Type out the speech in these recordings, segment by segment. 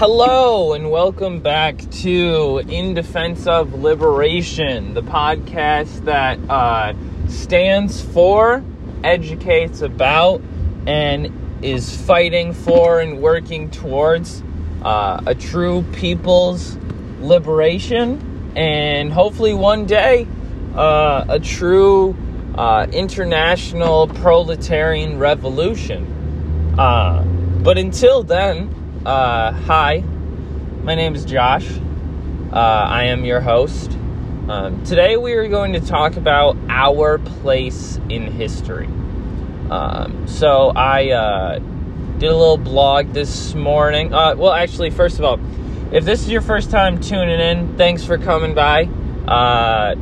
Hello, and welcome back to In Defense of Liberation, the podcast that uh, stands for, educates about, and is fighting for and working towards uh, a true people's liberation, and hopefully one day uh, a true uh, international proletarian revolution. Uh, but until then, uh, hi, my name is Josh. Uh, I am your host. Um, today we are going to talk about our place in history. Um, so I uh, did a little blog this morning. Uh, well, actually, first of all, if this is your first time tuning in, thanks for coming by. Uh,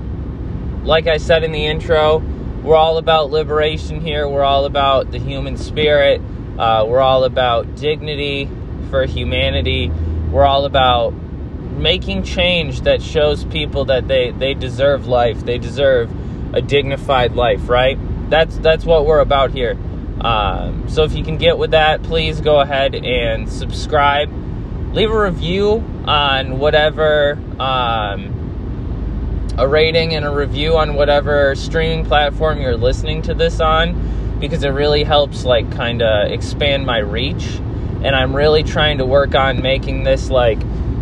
like I said in the intro, we're all about liberation here. We're all about the human spirit. Uh, we're all about dignity for humanity. We're all about making change that shows people that they, they deserve life. They deserve a dignified life, right? That's that's what we're about here. Um, so if you can get with that, please go ahead and subscribe. Leave a review on whatever um, a rating and a review on whatever streaming platform you're listening to this on because it really helps like kind of expand my reach and I'm really trying to work on making this like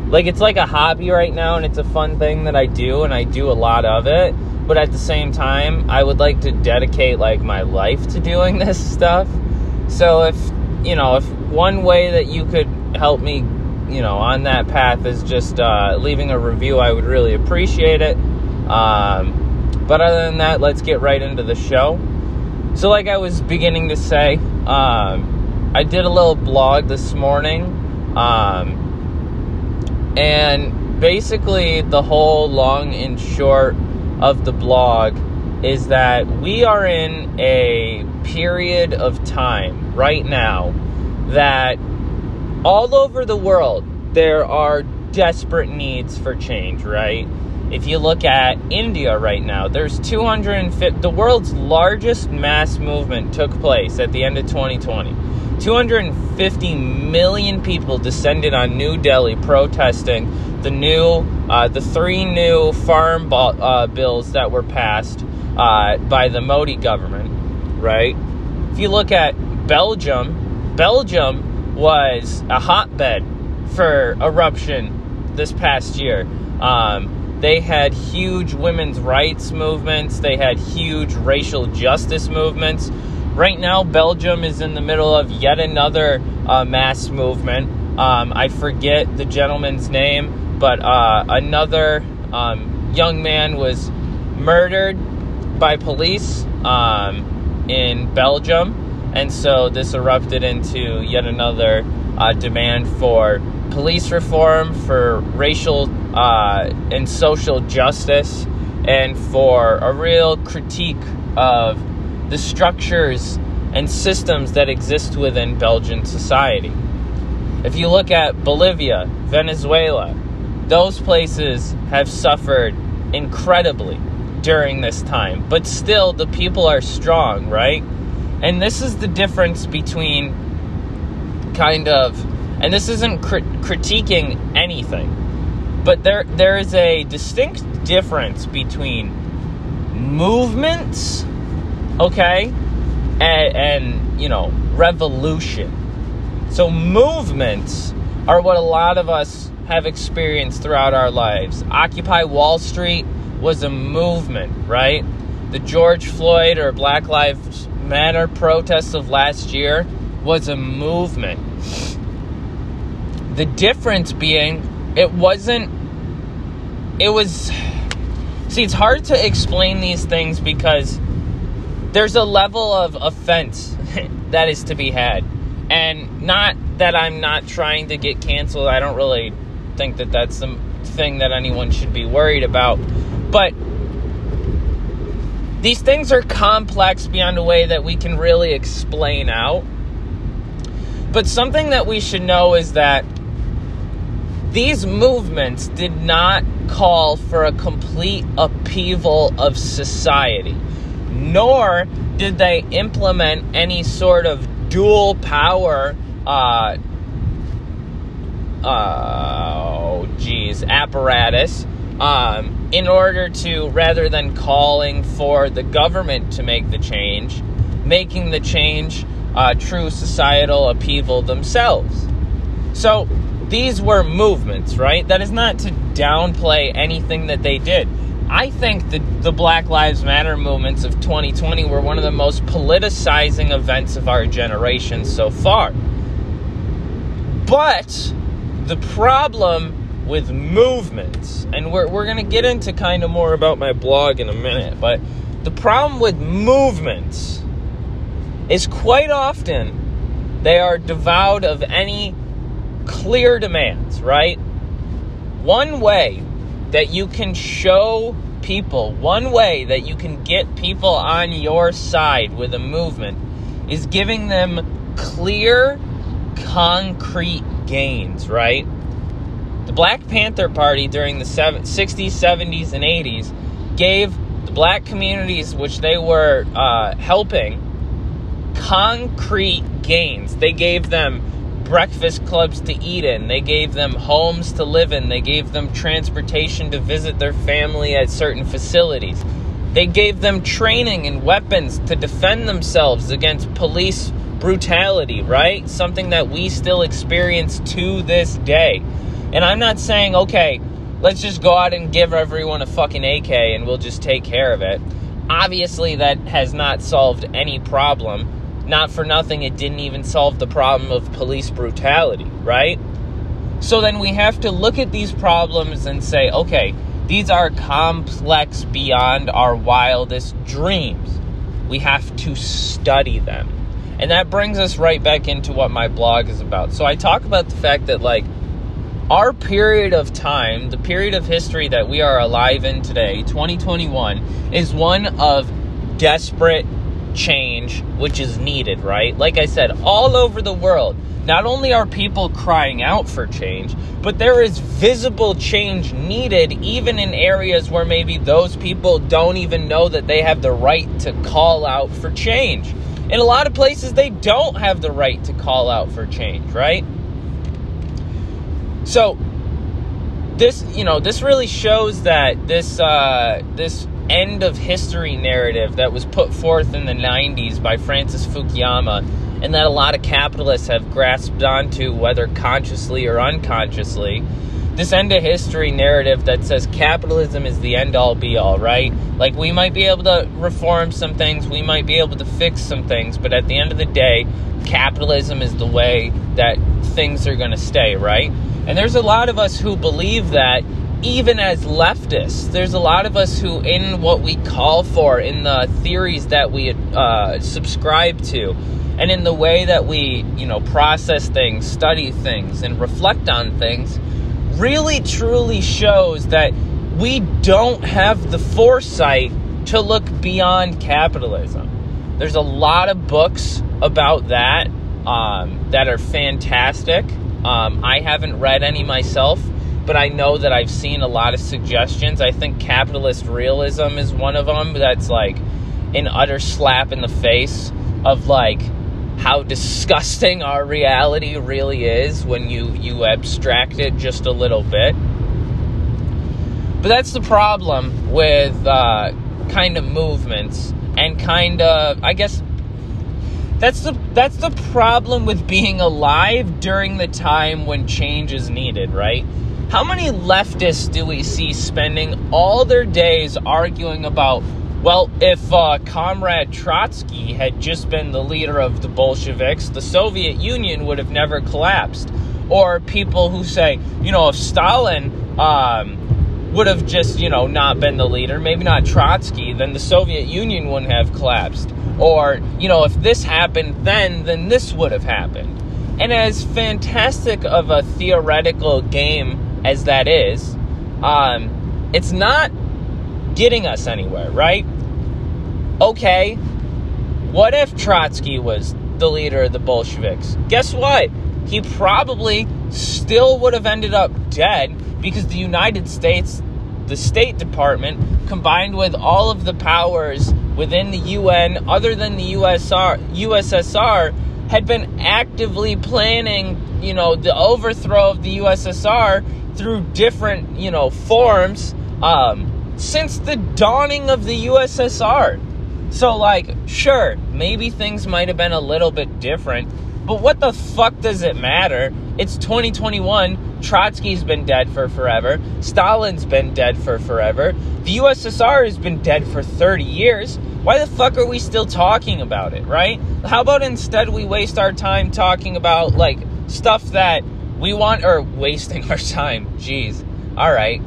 like it's like a hobby right now and it's a fun thing that I do and I do a lot of it but at the same time I would like to dedicate like my life to doing this stuff. So if you know if one way that you could help me you know on that path is just uh, leaving a review I would really appreciate it. Um, but other than that let's get right into the show. So like I was beginning to say um, I did a little blog this morning, um, and basically the whole long and short of the blog is that we are in a period of time right now that all over the world there are desperate needs for change, right? If you look at India right now, there's 250 the world's largest mass movement took place at the end of 2020 250 million people descended on New Delhi protesting the new, uh, the three new farm uh, bills that were passed uh, by the Modi government, right? If you look at Belgium, Belgium was a hotbed for eruption this past year. Um, they had huge women's rights movements, they had huge racial justice movements right now, Belgium is in the middle of yet another uh, mass movement. Um, I forget the gentleman's name, but uh, another um, young man was murdered by police um, in Belgium. And so this erupted into yet another uh, demand for police reform, for racial uh, and social justice, and for a real critique of the structures and systems that exist within Belgian society. If you look at Bolivia, Venezuela, those places have suffered incredibly during this time, but still the people are strong, right? And this is the difference between kind of, and this isn't crit- critiquing anything, but there there is a distinct difference between movements okay? And, and, you know, revolution. So, movements are what a lot of us have experienced throughout our lives. Occupy Wall Street was a movement, right? The George Floyd or Black Lives Matter protests of last year was a movement. The difference being, it wasn't, it was, see, it's hard to explain these things because there's a level of offense that is to be had. And not that I'm not trying to get canceled. I don't really think that that's the thing that anyone should be worried about. But these things are complex beyond a way that we can really explain out. But something that we should know is that these movements did not call for a complete upheaval of society nor did they implement any sort of dual power uh, uh, geez, apparatus um, in order to, rather than calling for the government to make the change, making the change uh, true societal upheaval themselves. So these were movements, right? That is not to downplay anything that they did. I think the, the Black Lives Matter movements of 2020 were one of the most politicizing events of our generation so far. But the problem with movements, and we're, we're going to get into kind of more about my blog in a minute, but the problem with movements is quite often they are devoid of any clear demands, right? One way that you can show people, one way that you can get people on your side with a movement is giving them clear, concrete gains, right? The Black Panther Party during the 60s, 70s, and 80s gave the black communities which they were uh, helping concrete gains. They gave them breakfast clubs to eat in. They gave them homes to live in. They gave them transportation to visit their family at certain facilities. They gave them training and weapons to defend themselves against police brutality, right? Something that we still experience to this day. And I'm not saying, okay, let's just go out and give everyone a fucking AK and we'll just take care of it. Obviously, that has not solved any problem not for nothing, it didn't even solve the problem of police brutality, right? So then we have to look at these problems and say, okay, these are complex beyond our wildest dreams. We have to study them. And that brings us right back into what my blog is about. So I talk about the fact that, like, our period of time, the period of history that we are alive in today, 2021, is one of desperate change which is needed, right? Like I said, all over the world, not only are people crying out for change, but there is visible change needed even in areas where maybe those people don't even know that they have the right to call out for change. In a lot of places, they don't have the right to call out for change, right? So, this, you know, this really shows that this, uh, this end of history narrative that was put forth in the 90s by Francis Fukuyama and that a lot of capitalists have grasped onto, whether consciously or unconsciously. This end of history narrative that says capitalism is the end all be all, right? Like, we might be able to reform some things, we might be able to fix some things, but at the end of the day, capitalism is the way that things are going to stay, right? And there's a lot of us who believe that even as leftists, there's a lot of us who, in what we call for, in the theories that we uh, subscribe to, and in the way that we, you know, process things, study things, and reflect on things, really truly shows that we don't have the foresight to look beyond capitalism. There's a lot of books about that um, that are fantastic. Um, I haven't read any myself but I know that I've seen a lot of suggestions. I think capitalist realism is one of them that's like an utter slap in the face of like how disgusting our reality really is when you you abstract it just a little bit. But that's the problem with uh, kind of movements and kind of I guess that's the that's the problem with being alive during the time when change is needed, right? How many leftists do we see spending all their days arguing about, well, if uh, Comrade Trotsky had just been the leader of the Bolsheviks, the Soviet Union would have never collapsed? Or people who say, you know, if Stalin um, would have just, you know, not been the leader, maybe not Trotsky, then the Soviet Union wouldn't have collapsed. Or, you know, if this happened then, then this would have happened. And as fantastic of a theoretical game as that is, um, it's not getting us anywhere, right? Okay, what if Trotsky was the leader of the Bolsheviks? Guess what? He probably still would have ended up dead because the United States, the State Department, combined with all of the powers within the UN, other than the USR, USSR, had been actively planning, you know, the overthrow of the USSR through different, you know, forms um, since the dawning of the USSR. So, like, sure, maybe things might have been a little bit different, but what the fuck does it matter? It's 2021. Trotsky's been dead for forever. Stalin's been dead for forever. The USSR has been dead for 30 years. Why the fuck are we still talking about it, right? How about instead we waste our time talking about, like, stuff that we want, or wasting our time? Jeez. All right.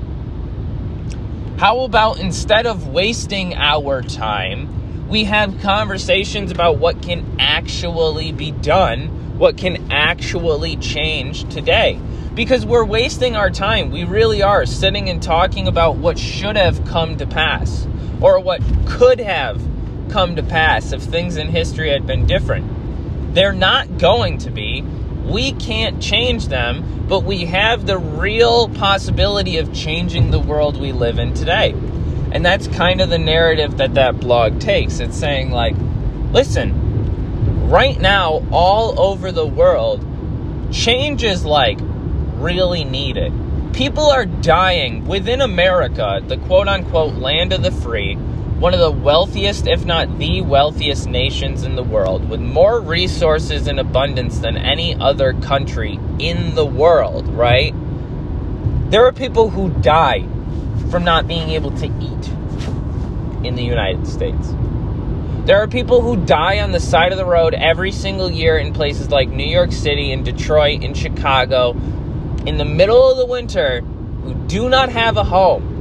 How about instead of wasting our time, we have conversations about what can actually be done, what can actually change today. Because we're wasting our time. We really are sitting and talking about what should have come to pass or what could have come to pass if things in history had been different. They're not going to be. We can't change them, but we have the real possibility of changing the world we live in today. And that's kind of the narrative that that blog takes. It's saying, like, listen, right now, all over the world, change is like really needed. People are dying within America, the quote unquote land of the free, one of the wealthiest, if not the wealthiest nations in the world, with more resources in abundance than any other country in the world, right? There are people who die from not being able to eat in the United States. There are people who die on the side of the road every single year in places like New York City and Detroit and Chicago in the middle of the winter who do not have a home.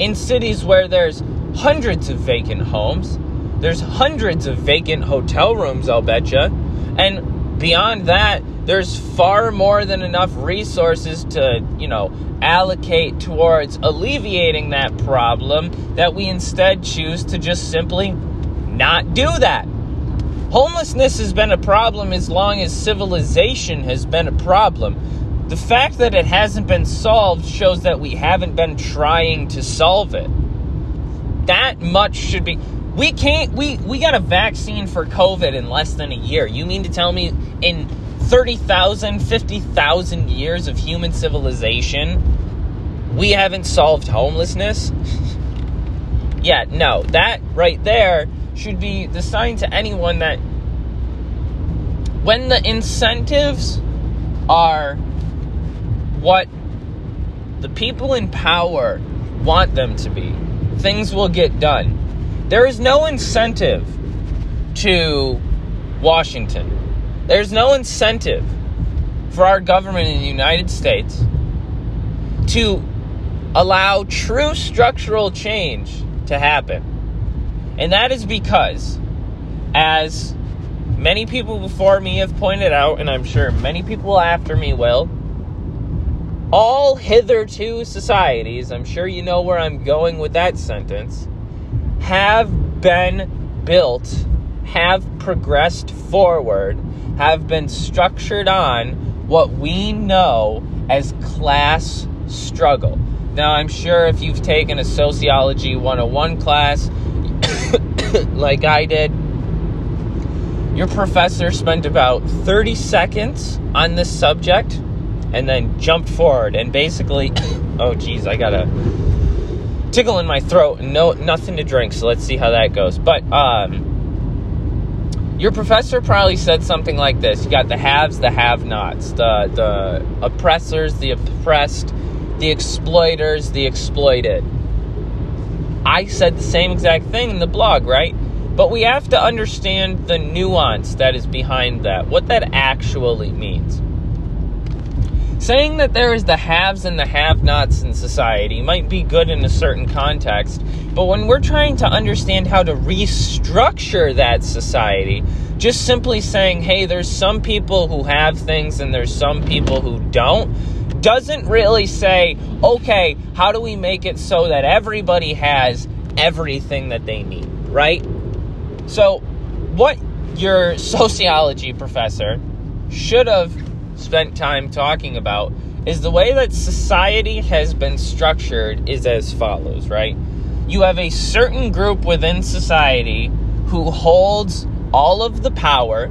In cities where there's hundreds of vacant homes, there's hundreds of vacant hotel rooms, I'll bet betcha. And beyond that, there's far more than enough resources to, you know, allocate towards alleviating that problem that we instead choose to just simply not do that. Homelessness has been a problem as long as civilization has been a problem. The fact that it hasn't been solved shows that we haven't been trying to solve it. That much should be we can't we we got a vaccine for covid in less than a year you mean to tell me in 30,000, 50,000 years of human civilization, we haven't solved homelessness? yeah, no, that right there should be the sign to anyone that when the incentives are what the people in power want them to be, things will get done. There is no incentive to Washington there's no incentive for our government in the United States to allow true structural change to happen. And that is because, as many people before me have pointed out, and I'm sure many people after me will, all hitherto societies, I'm sure you know where I'm going with that sentence, have been built, have progressed forward have been structured on what we know as class struggle. Now, I'm sure if you've taken a Sociology 101 class like I did, your professor spent about 30 seconds on this subject and then jumped forward and basically, oh, geez, I got a tickle in my throat no, nothing to drink, so let's see how that goes. But, um, your professor probably said something like this. You got the haves the have nots the the oppressors the oppressed the exploiters the exploited. I said the same exact thing in the blog right? But we have to understand the nuance that is behind that what that actually means saying that there is the haves and the have nots in society might be good in a certain context but when we're trying to understand how to restructure that society, just simply saying, hey, there's some people who have things and there's some people who don't, doesn't really say, okay, how do we make it so that everybody has everything that they need, right? So, what your sociology professor should have spent time talking about is the way that society has been structured is as follows, right? you have a certain group within society who holds all of the power,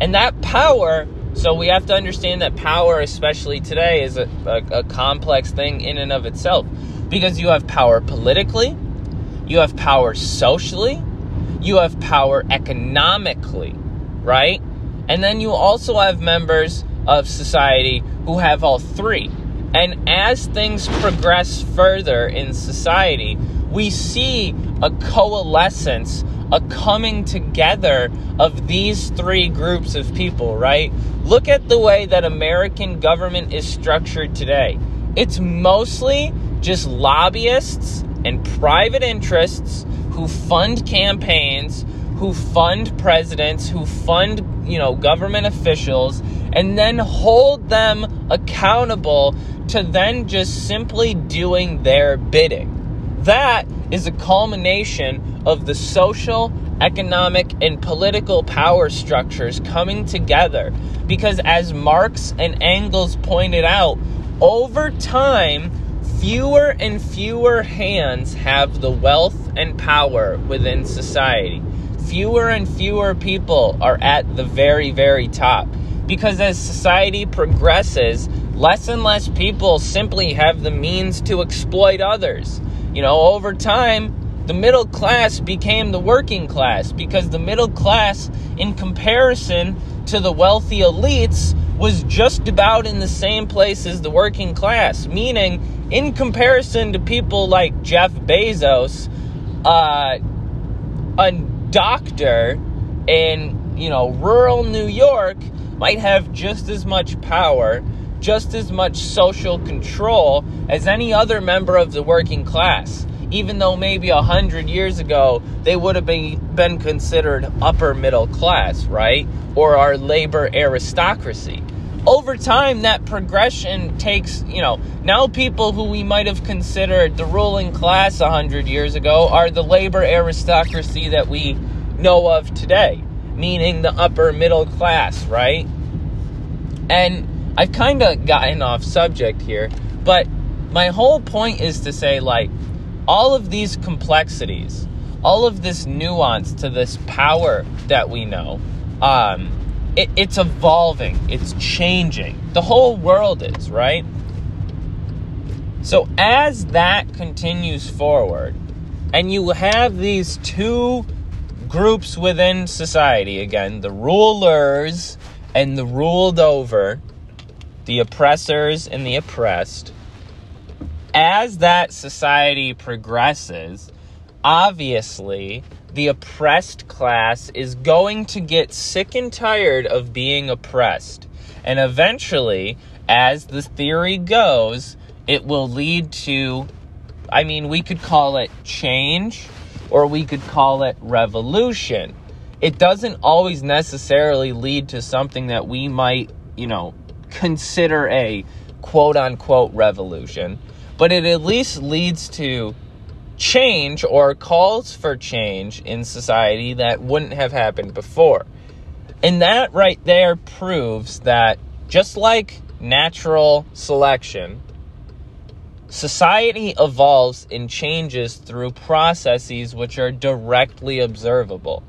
And that power, so we have to understand that power, especially today, is a, a, a complex thing in and of itself. Because you have power politically, you have power socially, you have power economically, right? And then you also have members of society who have all three. And as things progress further in society, we see a coalescence, a coming together of these three groups of people, right? Look at the way that American government is structured today. It's mostly just lobbyists and private interests who fund campaigns, who fund presidents, who fund, you know, government officials, and then hold them accountable to then just simply doing their bidding. That is a culmination of the social, economic, and political power structures coming together. Because as Marx and Engels pointed out, over time, fewer and fewer hands have the wealth and power within society. Fewer and fewer people are at the very, very top. Because as society progresses, less and less people simply have the means to exploit others. You know, over time, the middle class became the working class because the middle class, in comparison to the wealthy elites, was just about in the same place as the working class, meaning in comparison to people like Jeff Bezos, uh, a doctor in you know rural New York might have just as much power, just as much social control as any other member of the working class. Even though maybe a hundred years ago they would have been, been considered upper middle class, right? Or our labor aristocracy over time that progression takes you know now people who we might have considered the ruling class a 100 years ago are the labor aristocracy that we know of today meaning the upper middle class right and i've kind of gotten off subject here but my whole point is to say like all of these complexities all of this nuance to this power that we know um, it, it's evolving, it's changing. The whole world is, right? So as that continues forward, and you have these two groups within society. Again, the rulers and the ruled over, the oppressors and the oppressed, as that society progresses, obviously the oppressed class is going to get sick and tired of being oppressed. And eventually, as the theory goes, it will lead to, I mean, we could call it change or we could call it revolution. It doesn't always necessarily lead to something that we might, you know, consider a quote unquote revolution, but it at least leads to change or calls for change in society that wouldn't have happened before. And that right there proves that just like natural selection, society evolves and changes through processes which are directly observable.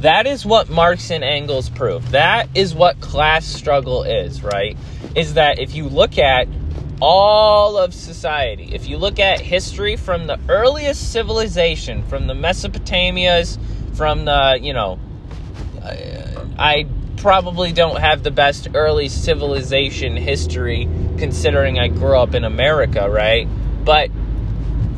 That is what Marx and Engels prove. That is what class struggle is, right? Is that if you look at all of society. If you look at history from the earliest civilization, from the Mesopotamias, from the, you know, I probably don't have the best early civilization history considering I grew up in America, right? But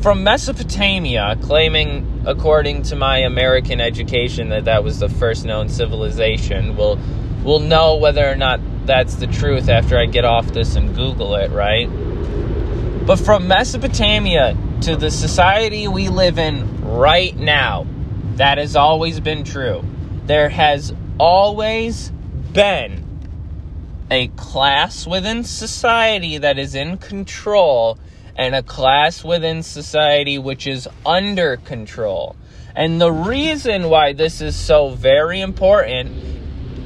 from Mesopotamia, claiming, according to my American education, that that was the first known civilization, we'll, we'll know whether or not that's the truth after I get off this and Google it, right? But from Mesopotamia to the society we live in right now, that has always been true. There has always been a class within society that is in control and a class within society which is under control. And the reason why this is so very important,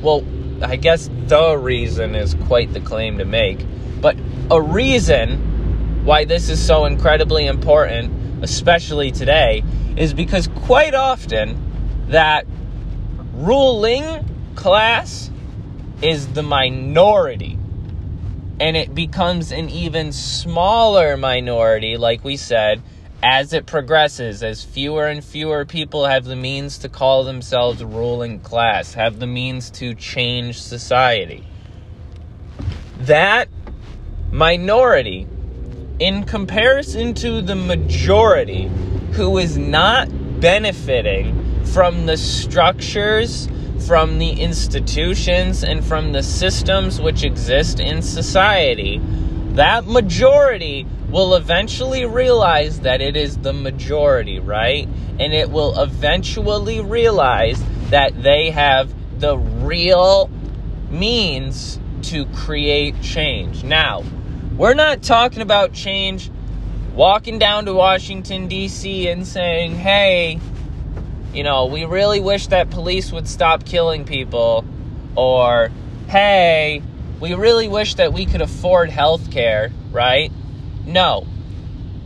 well, I guess the reason is quite the claim to make, but a reason why this is so incredibly important, especially today, is because quite often that ruling class is the minority. And it becomes an even smaller minority, like we said, as it progresses, as fewer and fewer people have the means to call themselves ruling class, have the means to change society. That minority, in comparison to the majority who is not benefiting from the structures, from the institutions, and from the systems which exist in society, that majority will eventually realize that it is the majority, right? And it will eventually realize that they have the real means to create change. Now, we're not talking about change walking down to Washington, D.C. and saying, hey, you know, we really wish that police would stop killing people, or hey, we really wish that we could afford health care, right? No.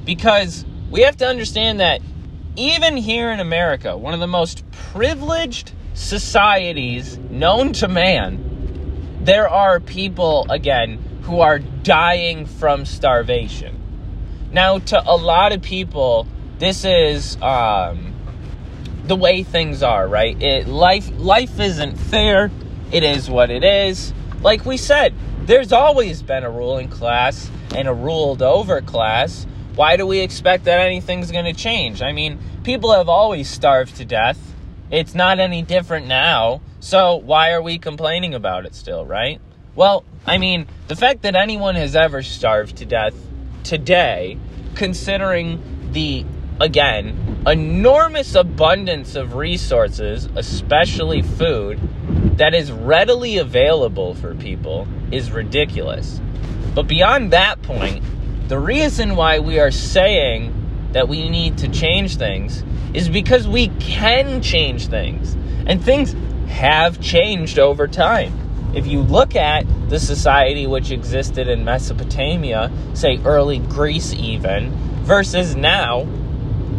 Because we have to understand that even here in America, one of the most privileged societies known to man, there are people, again, who are dying from starvation. Now, to a lot of people, this is um, the way things are, right? It, life, life isn't fair. It is what it is. Like we said, there's always been a ruling class and a ruled over class, why do we expect that anything's going to change? I mean, people have always starved to death. It's not any different now. So why are we complaining about it still, right? Well, I mean, the fact that anyone has ever starved to death today, considering the, again, enormous abundance of resources, especially food, that is readily available for people, is ridiculous. But beyond that point, the reason why we are saying that we need to change things is because we can change things. And things have changed over time. If you look at the society which existed in Mesopotamia, say early Greece, even, versus now,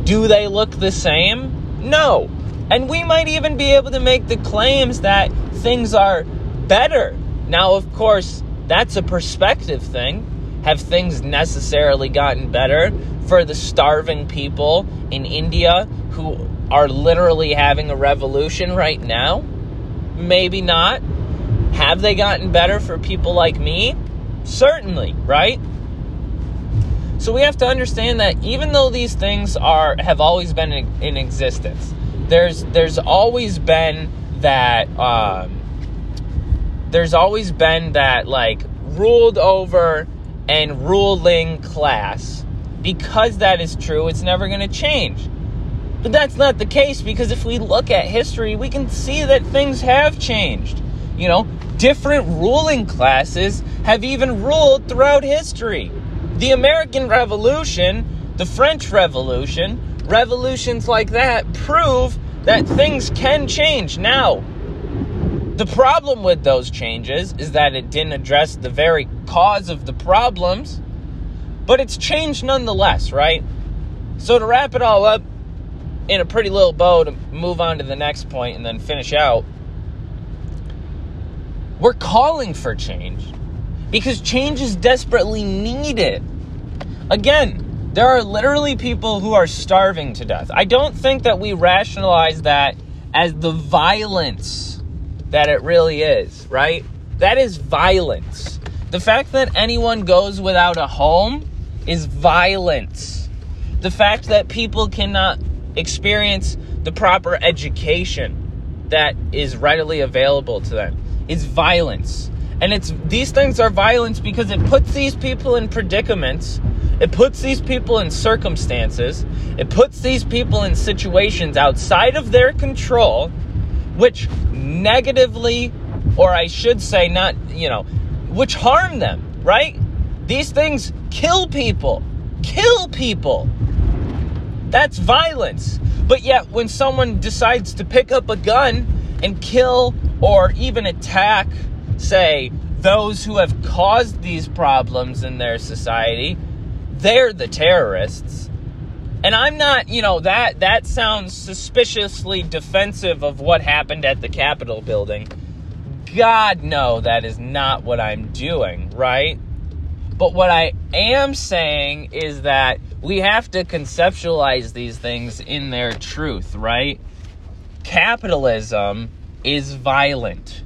do they look the same? No. And we might even be able to make the claims that things are better. Now, of course, that's a perspective thing. Have things necessarily gotten better for the starving people in India who are literally having a revolution right now? Maybe not. Have they gotten better for people like me? Certainly, right? So we have to understand that even though these things are have always been in, in existence, there's there's always been that um, there's always been that like ruled over and ruling class. Because that is true, it's never going to change. But that's not the case because if we look at history, we can see that things have changed. You know, different ruling classes have even ruled throughout history. The American Revolution, the French Revolution, revolutions like that prove that things can change. Now, the problem with those changes is that it didn't address the very cause of the problems, but it's changed nonetheless, right? So, to wrap it all up in a pretty little bow to move on to the next point and then finish out, we're calling for change because change is desperately needed. Again, there are literally people who are starving to death. I don't think that we rationalize that as the violence that it really is, right? That is violence. The fact that anyone goes without a home is violence. The fact that people cannot experience the proper education that is readily available to them is violence. And it's these things are violence because it puts these people in predicaments. It puts these people in circumstances. It puts these people in situations outside of their control, which negatively, or I should say, not, you know, which harm them, right? These things kill people. Kill people. That's violence. But yet, when someone decides to pick up a gun and kill or even attack, say, those who have caused these problems in their society, they're the terrorists. And I'm not, you know, that that sounds suspiciously defensive of what happened at the Capitol building. God, no, that is not what I'm doing, right? But what I am saying is that we have to conceptualize these things in their truth, right? Capitalism is violent.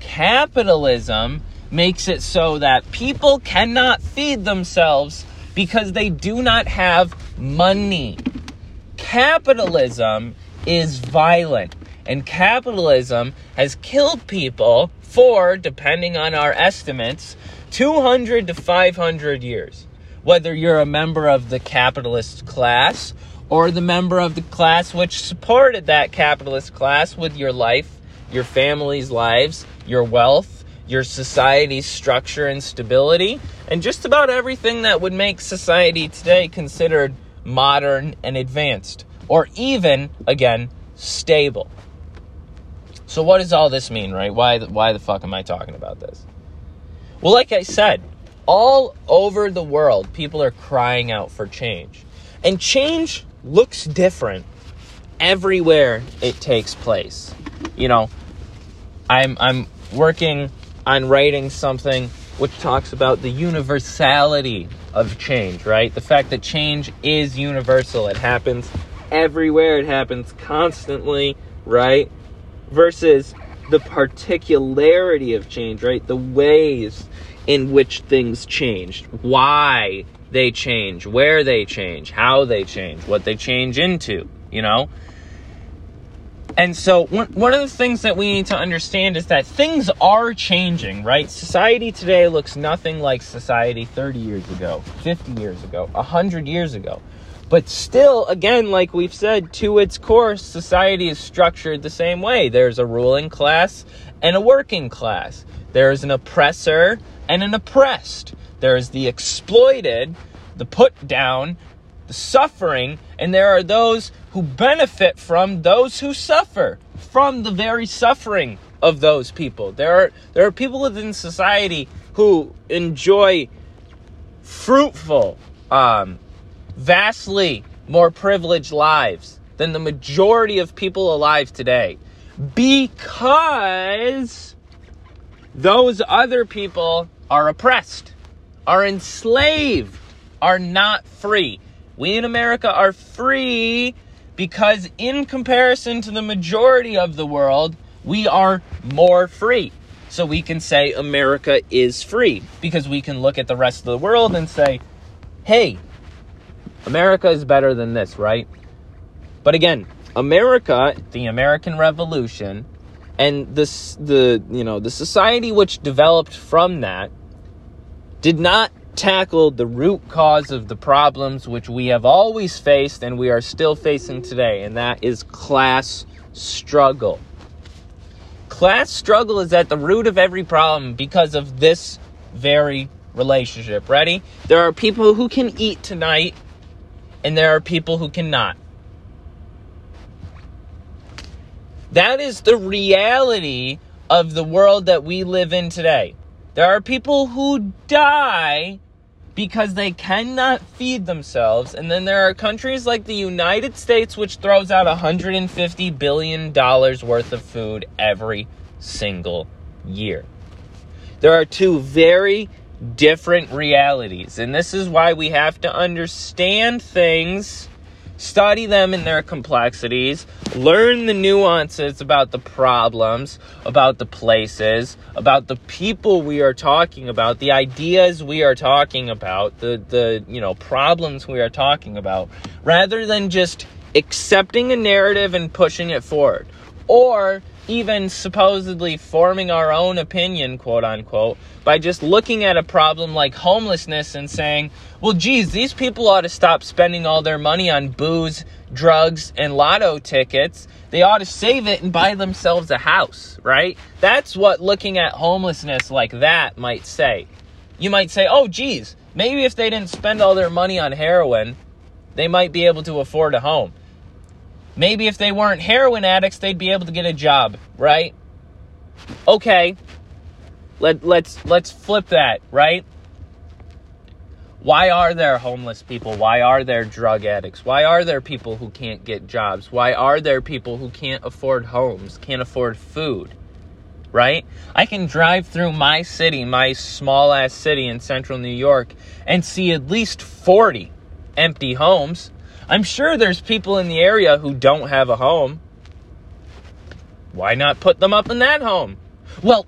Capitalism makes it so that people cannot feed themselves because they do not have money. Capitalism is violent, and capitalism has killed people for, depending on our estimates, 200 to 500 years. Whether you're a member of the capitalist class or the member of the class which supported that capitalist class with your life, your family's lives, your wealth, your society's structure and stability, and just about everything that would make society today considered modern and advanced, or even, again, stable. So, what does all this mean, right? Why, why the fuck am I talking about this? Well, like I said, all over the world, people are crying out for change. And change looks different everywhere it takes place. You know, I'm I'm working on writing something which talks about the universality of change, right? The fact that change is universal. It happens everywhere. It happens constantly, right? Versus the particularity of change, right? The ways in which things change, why they change, where they change, how they change, what they change into, you know? And so, one, one of the things that we need to understand is that things are changing, right? Society today looks nothing like society 30 years ago, 50 years ago, 100 years ago. But still, again, like we've said, to its core, society is structured the same way. There's a ruling class and a working class, there's an oppressor and an oppressed, there's the exploited, the put down, the suffering, and there are those who benefit from those who suffer from the very suffering of those people. There are there are people within society who enjoy fruitful, um, vastly more privileged lives than the majority of people alive today because those other people are oppressed, are enslaved, are not free. We in America are free because, in comparison to the majority of the world, we are more free. So we can say America is free because we can look at the rest of the world and say, hey, America is better than this, right? But again, America, the American Revolution, and this the you know the society which developed from that did not tackle the root cause of the problems which we have always faced and we are still facing today, and that is class struggle. Class struggle is at the root of every problem because of this very relationship. Ready? There are people who can eat tonight, and there are people who cannot. That is the reality of the world that we live in today. There are people who die because they cannot feed themselves. And then there are countries like the United States, which throws out $150 billion worth of food every single year. There are two very different realities. And this is why we have to understand things study them in their complexities, learn the nuances about the problems, about the places, about the people we are talking about, the ideas we are talking about, the the you know problems we are talking about, rather than just accepting a narrative and pushing it forward. Or even supposedly forming our own opinion, quote unquote, by just looking at a problem like homelessness and saying, well, geez, these people ought to stop spending all their money on booze, drugs, and lotto tickets. They ought to save it and buy themselves a house, right? That's what looking at homelessness like that might say. You might say, oh, geez, maybe if they didn't spend all their money on heroin, they might be able to afford a home. Maybe if they weren't heroin addicts, they'd be able to get a job, right? Okay. Let let's let's flip that, right? Why are there homeless people? Why are there drug addicts? Why are there people who can't get jobs? Why are there people who can't afford homes, can't afford food? right? I can drive through my city, my small ass city in central New York, and see at least 40 empty homes. I'm sure there's people in the area who don't have a home. Why not put them up in that home? Well,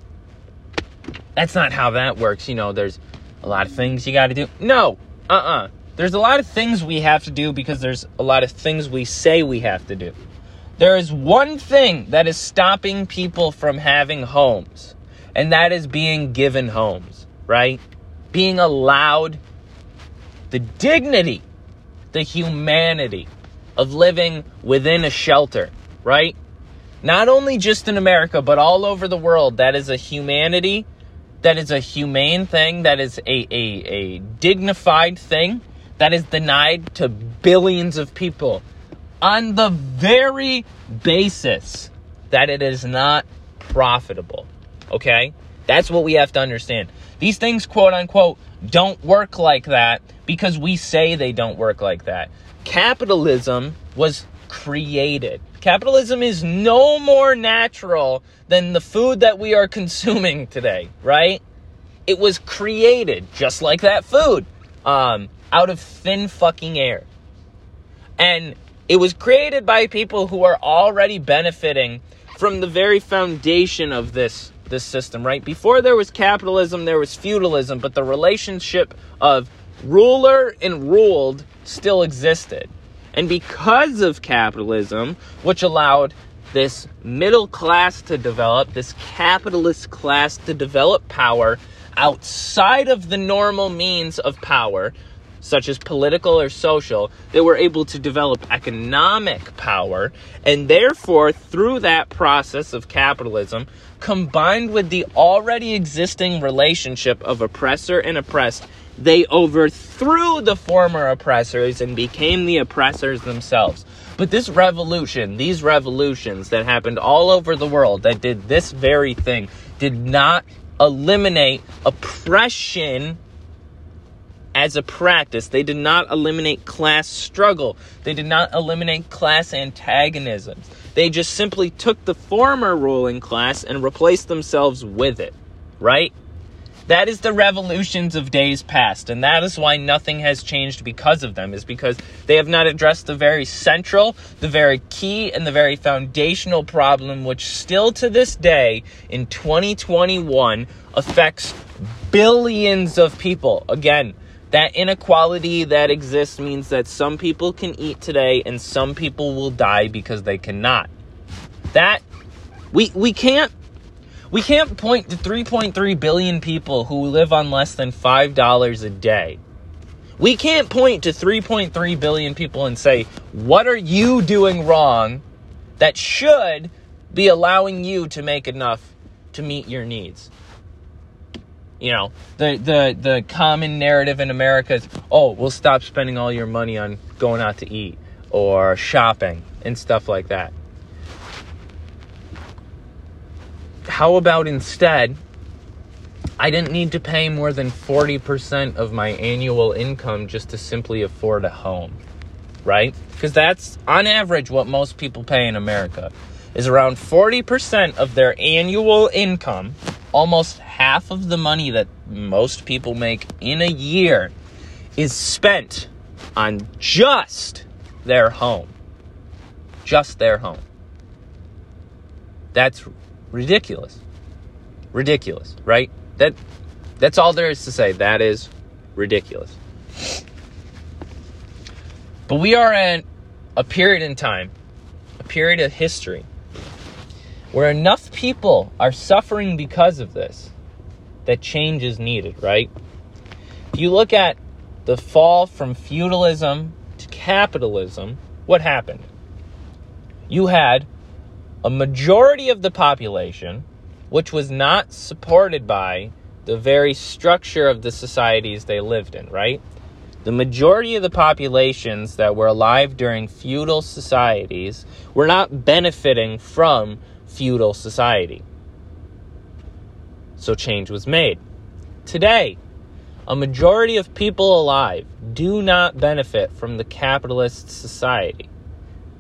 that's not how that works. You know, there's a lot of things you got to do. No, uh uh-uh. uh. There's a lot of things we have to do because there's a lot of things we say we have to do. There is one thing that is stopping people from having homes, and that is being given homes, right? Being allowed the dignity, the humanity of living within a shelter, right? Not only just in America, but all over the world. That is a humanity, that is a humane thing, that is a, a, a dignified thing that is denied to billions of people on the very basis that it is not profitable. Okay? That's what we have to understand. These things, quote unquote, don't work like that because we say they don't work like that. Capitalism was created. Capitalism is no more natural than the food that we are consuming today, right? It was created just like that food, um, out of thin fucking air. And it was created by people who are already benefiting from the very foundation of this this system, right? Before there was capitalism, there was feudalism, but the relationship of ruler and ruled still existed. And because of capitalism, which allowed this middle class to develop, this capitalist class to develop power outside of the normal means of power, such as political or social, that were able to develop economic power. And therefore, through that process of capitalism, combined with the already existing relationship of oppressor and oppressed, they overthrew the former oppressors and became the oppressors themselves. But this revolution, these revolutions that happened all over the world that did this very thing, did not eliminate oppression as a practice. They did not eliminate class struggle. They did not eliminate class antagonisms. They just simply took the former ruling class and replaced themselves with it, right? That is the revolutions of days past, and that is why nothing has changed because of them, is because they have not addressed the very central, the very key, and the very foundational problem, which still to this day in 2021 affects billions of people. Again, that inequality that exists means that some people can eat today and some people will die because they cannot. That we we can't we can't point to 3.3 billion people who live on less than $5 a day. We can't point to 3.3 billion people and say, "What are you doing wrong that should be allowing you to make enough to meet your needs?" You know the the the common narrative in america is oh we'll stop spending all your money on going out to eat or shopping and stuff like that. How about instead i didn't need to pay more than 40% of my annual income just to simply afford a home right? Because that's on average what most people pay in america is around 40% of their annual income almost half of the money that most people make in a year is spent on just their home. Just their home. That's ridiculous. Ridiculous, right? That that's all there is to say. That is ridiculous. But we are in a period in time, a period of history where enough people are suffering because of this that change is needed, right? If you look at the fall from feudalism to capitalism, what happened? You had a majority of the population which was not supported by the very structure of the societies they lived in, right? The majority of the populations that were alive during feudal societies were not benefiting from feudal society. So change was made. Today, a majority of people alive do not benefit from the capitalist society.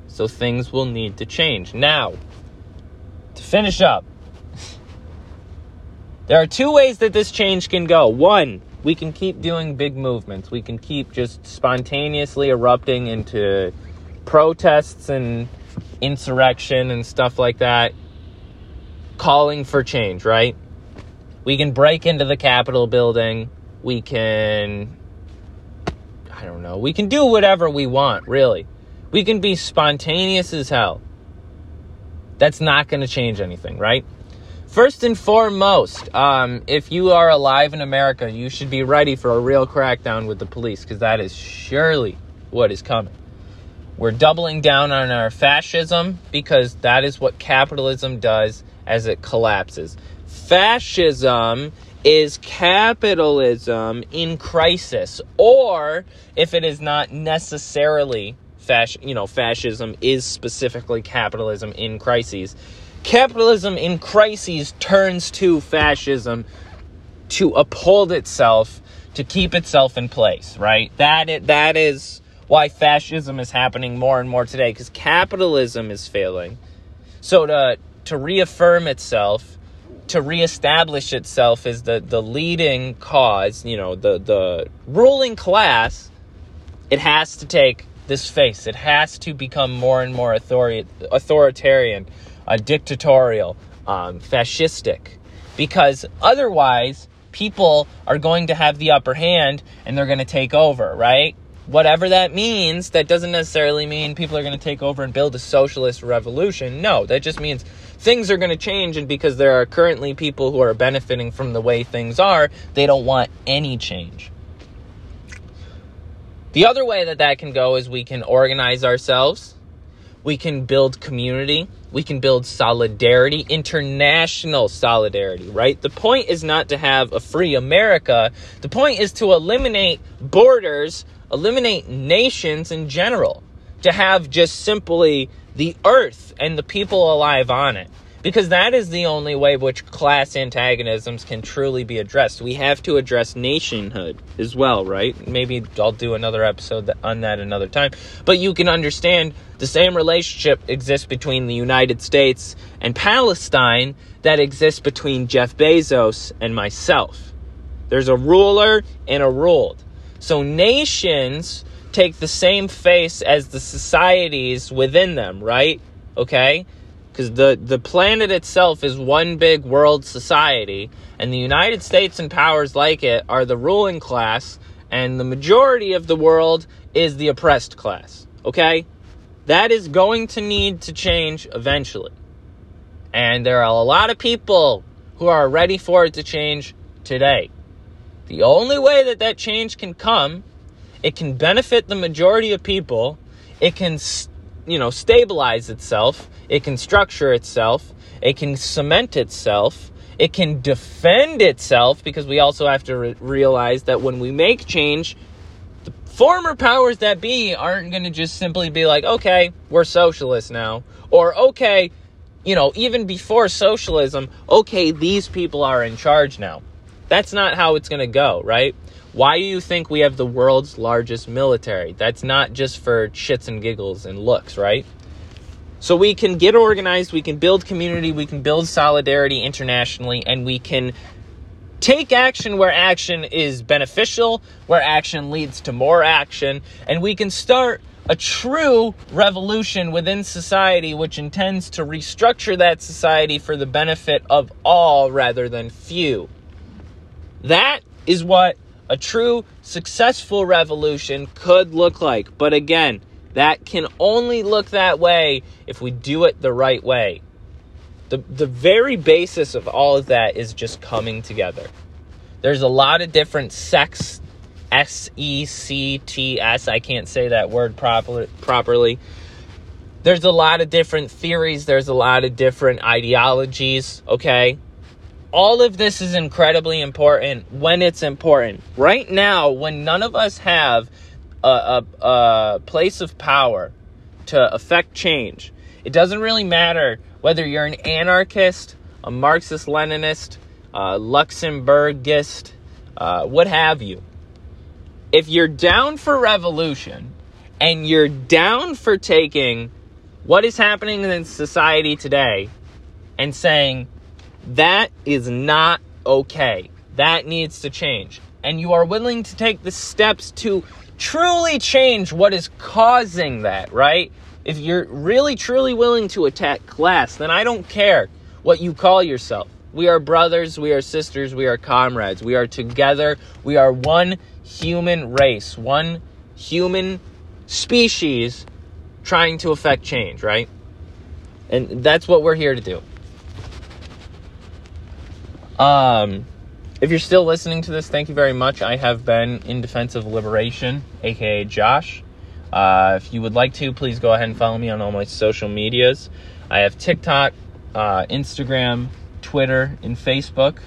So things will need to change. Now, to finish up, There are two ways that this change can go. One, we can keep doing big movements. We can keep just spontaneously erupting into protests and insurrection and stuff like that, calling for change, right? We can break into the Capitol building. We can, I don't know, we can do whatever we want, really. We can be spontaneous as hell. That's not going to change anything, right? First and foremost, um, if you are alive in America, you should be ready for a real crackdown with the police because that is surely what is coming. We're doubling down on our fascism because that is what capitalism does as it collapses. Fascism is capitalism in crisis, or if it is not necessarily fasc- you know, fascism is specifically capitalism in crises capitalism in crises turns to fascism to uphold itself, to keep itself in place, right? That is, that is why fascism is happening more and more today because capitalism is failing. So to to reaffirm itself, to reestablish itself as the the leading cause, you know, the the ruling class, it has to take this face. It has to become more and more authori- authoritarian uh, dictatorial, um, fascistic, because otherwise people are going to have the upper hand and they're going to take over, right? Whatever that means, that doesn't necessarily mean people are going to take over and build a socialist revolution. No, that just means things are going to change, and because there are currently people who are benefiting from the way things are, they don't want any change. The other way that that can go is we can organize ourselves we can build community, we can build solidarity, international solidarity, right? The point is not to have a free America. The point is to eliminate borders, eliminate nations in general, to have just simply the earth and the people alive on it because that is the only way which class antagonisms can truly be addressed. We have to address nationhood as well, right? Maybe I'll do another episode on that another time. But you can understand the same relationship exists between the United States and Palestine that exists between Jeff Bezos and myself. There's a ruler and a ruled. So nations take the same face as the societies within them, right? Okay? because the, the planet itself is one big world society, and the United States and powers like it are the ruling class, and the majority of the world is the oppressed class. Okay? That is going to need to change eventually. And there are a lot of people who are ready for it to change today. The only way that that change can come, it can benefit the majority of people, it can, you know, stabilize itself, it can structure itself, it can cement itself, it can defend itself because we also have to re- realize that when we make change, the former powers that be aren't going to just simply be like, okay, we're socialists now. Or, okay, you know, even before socialism, okay, these people are in charge now. That's not how it's going to go, right? Why do you think we have the world's largest military? That's not just for shits and giggles and looks, right? So we can get organized, we can build community, we can build solidarity internationally, and we can take action where action is beneficial, where action leads to more action, and we can start a true revolution within society which intends to restructure that society for the benefit of all rather than few. That is what a true successful revolution could look like. But again, that can only look that way if we do it the right way. The, the very basis of all of that is just coming together. There's a lot of different sects, S E C T S, I can't say that word proper, properly. There's a lot of different theories, there's a lot of different ideologies, okay? All of this is incredibly important when it's important. Right now, when none of us have a, a, a place of power to affect change. It doesn't really matter whether you're an anarchist, a Marxist Leninist, a Luxemburgist, uh, what have you. If you're down for revolution and you're down for taking what is happening in society today and saying that is not okay. That needs to change. And you are willing to take the steps to truly change what is causing that, right? If you're really truly willing to attack class, then I don't care what you call yourself. We are brothers, we are sisters, we are comrades. We are together. We are one human race, one human species trying to affect change, right? And that's what we're here to do. Um, if you're still listening to this, thank you very much. I have been in defense of liberation, aka Josh. Uh, if you would like to, please go ahead and follow me on all my social medias. I have TikTok, uh, Instagram, Twitter, and Facebook.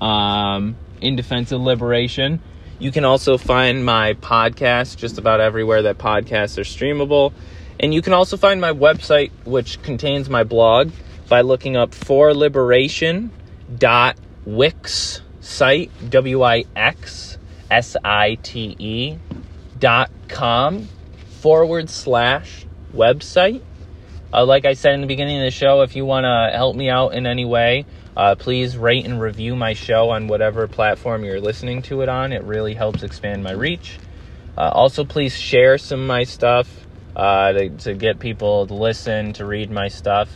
Um, in defense of liberation. You can also find my podcast just about everywhere that podcasts are streamable. And you can also find my website, which contains my blog, by looking up for liberation dot wix site w i x s i t e dot com forward slash website. Uh, like I said in the beginning of the show, if you want to help me out in any way, uh, please rate and review my show on whatever platform you're listening to it on. It really helps expand my reach. Uh, also, please share some of my stuff uh, to, to, get people to listen, to read my stuff.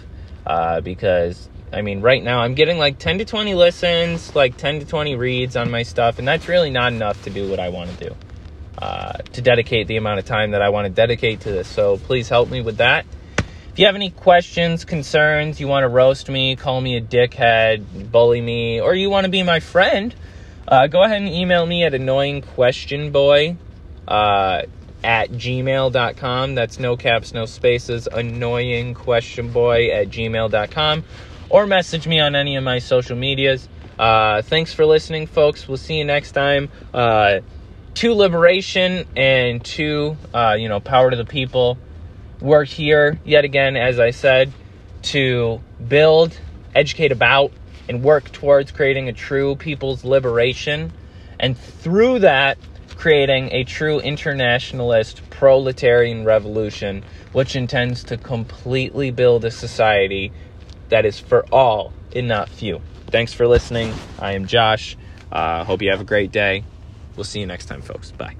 Uh, because, I mean, right now I'm getting like 10 to 20 listens, like 10 to 20 reads on my stuff, and that's really not enough to do what I want to do. Uh, to dedicate the amount of time that I want to dedicate to this. So please help me with that. If you have any questions, concerns, you want to roast me, call me a dickhead, bully me, or you want to be my friend, uh, go ahead and email me at annoyingquestionboy uh, at gmail.com. That's no caps, no spaces, annoyingquestionboy at gmail.com. Or message me on any of my social medias. Uh, thanks for listening, folks. We'll see you next time. Uh, to liberation and to uh, you know power to the people we're here yet again as i said to build educate about and work towards creating a true people's liberation and through that creating a true internationalist proletarian revolution which intends to completely build a society that is for all and not few thanks for listening i am josh uh, hope you have a great day We'll see you next time, folks. Bye.